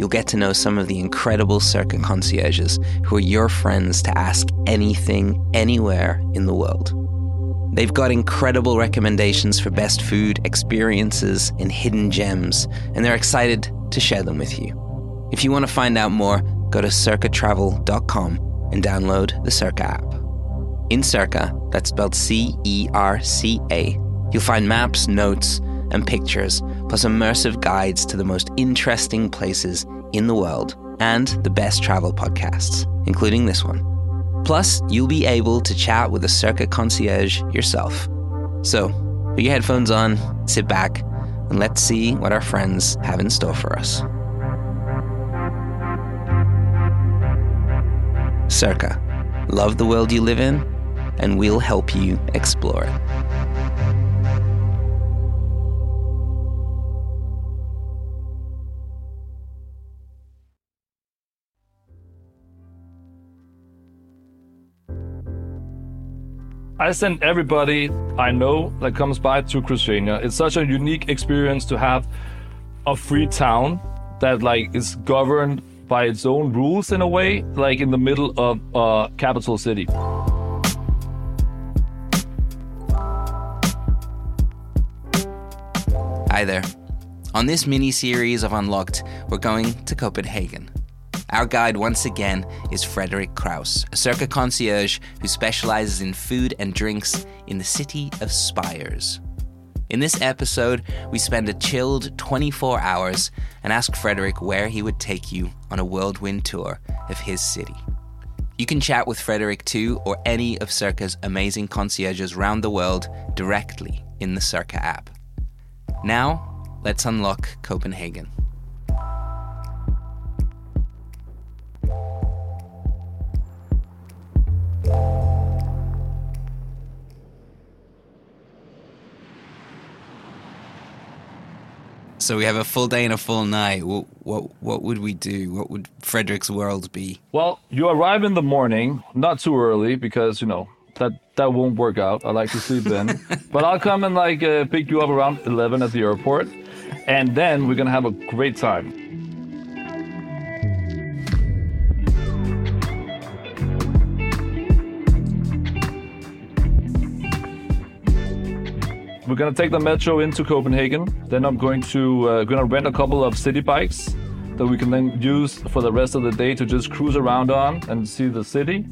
you'll get to know some of the incredible Cerca concierges who are your friends to ask anything, anywhere in the world. They've got incredible recommendations for best food, experiences, and hidden gems, and they're excited to share them with you. If you want to find out more, go to cercatravel.com and download the Cerca app. In Cerca, that's spelled C E R C A, you'll find maps, notes, and pictures, plus immersive guides to the most interesting places in the world and the best travel podcasts, including this one. Plus, you'll be able to chat with a Cerca concierge yourself. So, put your headphones on, sit back, and let's see what our friends have in store for us. Cerca. Love the world you live in, and we'll help you explore it. I send everybody I know that comes by to Christiania. It's such a unique experience to have a free town that like is governed by its own rules in a way, like in the middle of a capital city. Hi there. On this mini series of Unlocked, we're going to Copenhagen. Our guide once again is Frederick Krause, a cerca concierge who specializes in food and drinks in the city of Spires. In this episode, we spend a chilled 24 hours and ask Frederick where he would take you on a whirlwind tour of his city. You can chat with Frederick too, or any of Cerca's amazing concierges around the world directly in the Cerca app. Now, let's unlock Copenhagen. So we have a full day and a full night. What, what, what would we do? What would Frederick's world be? Well, you arrive in the morning, not too early because you know that that won't work out. I like to sleep in, but I'll come and like uh, pick you up around eleven at the airport, and then we're gonna have a great time. Gonna take the metro into Copenhagen. Then I'm going to uh, gonna rent a couple of city bikes that we can then use for the rest of the day to just cruise around on and see the city.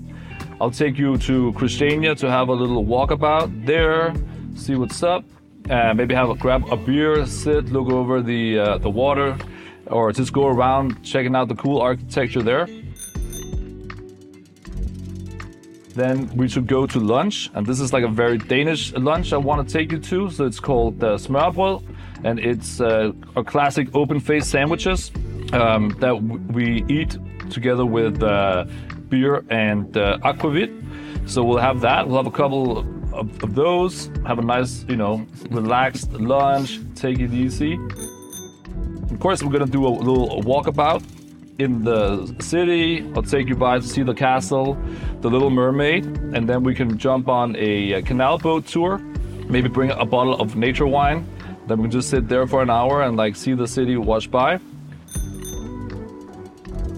I'll take you to Christiania to have a little walkabout there, see what's up. Uh, maybe have a grab a beer, sit, look over the uh, the water, or just go around checking out the cool architecture there. Then we should go to lunch, and this is like a very Danish lunch I want to take you to. So it's called uh, smørbrød, and it's uh, a classic open-faced sandwiches um, that we eat together with uh, beer and uh, aquavit. So we'll have that. We'll have a couple of, of those. Have a nice, you know, relaxed lunch. Take it easy. Of course, we're gonna do a little walkabout in the city. I'll take you by to see the castle, the Little Mermaid, and then we can jump on a, uh, canal boat tour. Maybe bring a bottle of nature wine. Then we can just sit there for an hour and like see the city wash by.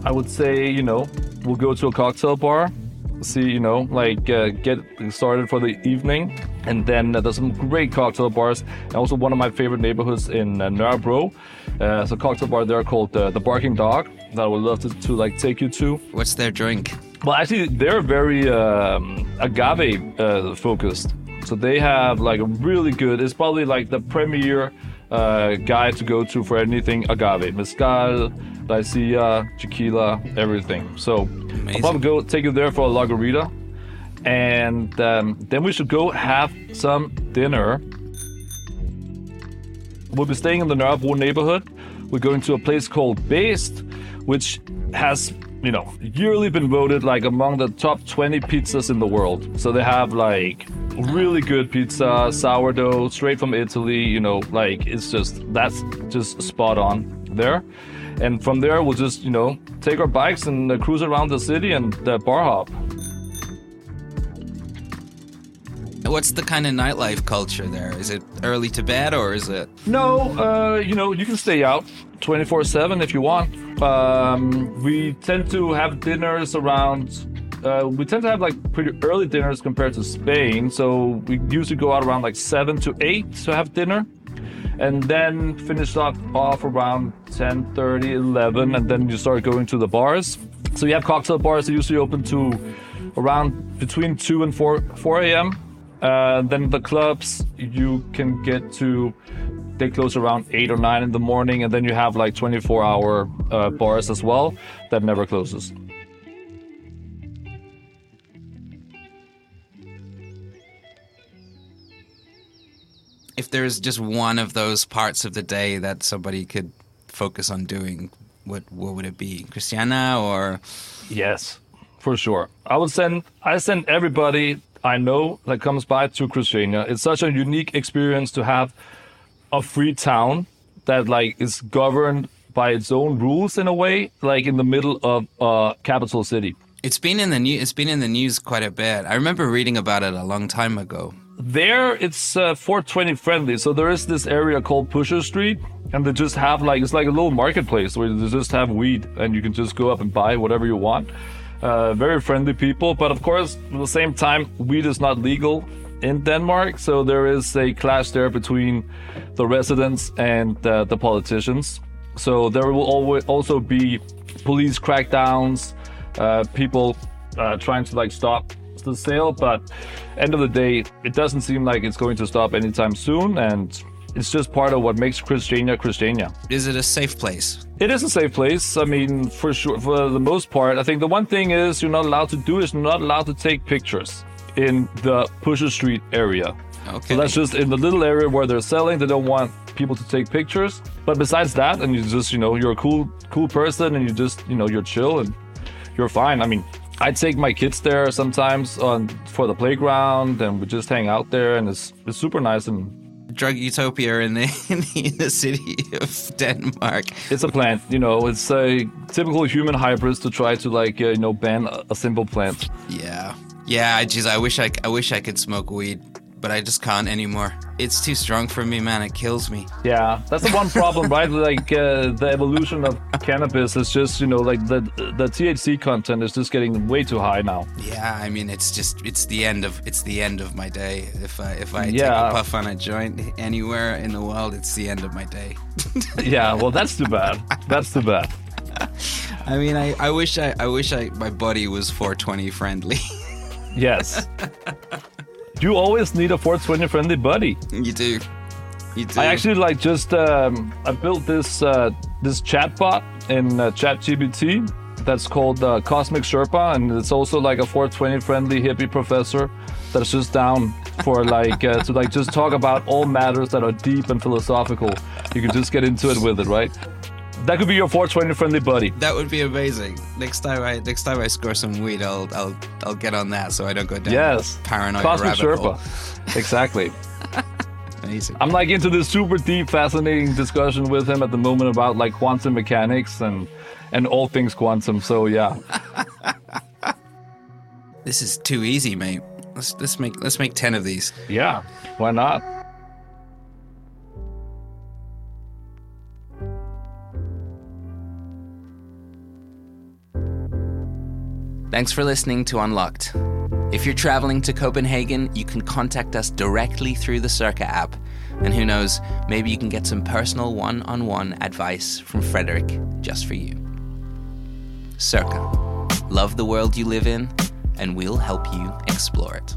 I would say, you know, we'll go to a cocktail bar, see, you know, like uh, get started for the evening. And then uh, there's some great cocktail bars. And also one of my favorite neighborhoods in uh, Nørrebro Uh, a cocktail bar there called uh, the Barking Dog that I would love to, to like take you to. What's their drink? Well, actually, they're very um, agave uh, focused. So they have like a really good. It's probably like the premier uh, guy to go to for anything agave, mezcal, raicilla, tequila, everything. So I'll probably go take you there for a lagarita, and um, then we should go have some dinner. We'll be staying in the Nørrebro neighborhood. We're going to a place called Based, which has you know, yearly been voted like among the top 20 pizzas in the world. So they have like really good pizza, sourdough, straight from Italy, you know, like it's just, that's just spot on there. And from there, we'll just, you know, take our bikes and uh, cruise around the city and uh, bar hop. What's the kind of nightlife culture there? Is it early to bed or is it? No, uh, you know, you can stay out 24 7 if you want. Um, we tend to have dinners around. Uh, we tend to have like pretty early dinners compared to Spain, so we usually go out around like seven to eight to have dinner, and then finish off off around 10, 30, 11, and then you start going to the bars. So you have cocktail bars that usually open to around between 2 and 4 4 a.m. Uh, then the clubs you can get to they close around 8 or 9 in the morning and then you have like 24 hour uh, bars as well that never closes. If there's just one of those parts of the day that somebody could focus on doing, what what would it be? Christiania or? Yes for sure. I would send i send everybody i know that comes by to christiania it's such a unique experience to have a free town that like is governed by its own rules in a way like in the middle of a capital city It's been in the news. It's been in the news quite a bit. I remember reading about it a long time ago. there it's uh, 420 friendly so there is this area called pusher street and they just have like it's like a little marketplace where they just have weed and you can just go up and buy whatever you want uh, very friendly people but of course at the same time weed is not legal in denmark so there is a clash there between the residents and uh, the politicians. So there will always also be police crackdowns uh, people uh, trying to like stop the sale but end of the day it doesn't seem like it's going to stop anytime soon and it's just part of what makes christiania christiania. Is it a safe place? it is a safe place. I mean for sure for the most part i think the one thing is you're not allowed to do is you're not allowed to take pictures in the pusher street area Okay. so that's just in the little area where they're selling. They don't want people to take pictures. But besides that, and you just, you know, you're a cool, cool person, and you just, you know, you're chill and you're fine. I mean, I take my kids there sometimes on for the playground, and we just hang out there, and it's it's super nice and drug utopia in the, in the in the city of Denmark. it's a plant. You know, it's a typical human hybrid to try to like, uh, you know, ban a, a simple plant. Yeah, yeah. Geez, I wish I I wish I could smoke weed, but I just can't anymore. It's too strong for me, man. It kills me. Yeah, that's the one problem, right? Like uh, the evolution of cannabis is just, you know, like the the THC content is just getting way too high now. Yeah, I mean, it's just it's the end of it's the end of my day. If I if I take a puff on a joint anywhere in the world, it's the end of my day. Yeah, well, that's too bad. That's too bad. I mean, I, I wish I I wish I my body was 420 friendly. Yes. you always need a 420 friendly buddy. you do, you do. I actually like just um, I built this uh, this chatbot in uh, ChatGPT that's called uh, Cosmic Sherpa, and it's also like a 420 friendly hippie professor that's just down for like uh, to like just talk about all matters that are deep and philosophical. You can just get into it with it, right? That could be your 420 friendly buddy. That would be amazing. Next time I next time I score some weed, I'll I'll I'll get on that so I don't go down Yes, paranoid Cosmic rabbit Sherpa. hole. Exactly. Amazing. I'm like into this super deep, fascinating discussion with him at the moment about like quantum mechanics and and all things quantum. So yeah, This is too easy, mate. Let's let's make let's make ten of these. yeah, why not? Thanks for listening to Unlocked. If you're traveling to Copenhagen, you can contact us directly through the Cerca app. And who knows, maybe you can get some personal one on one advice from Frederick just for you. Cerca. Love the world you live in, and we'll help you explore it.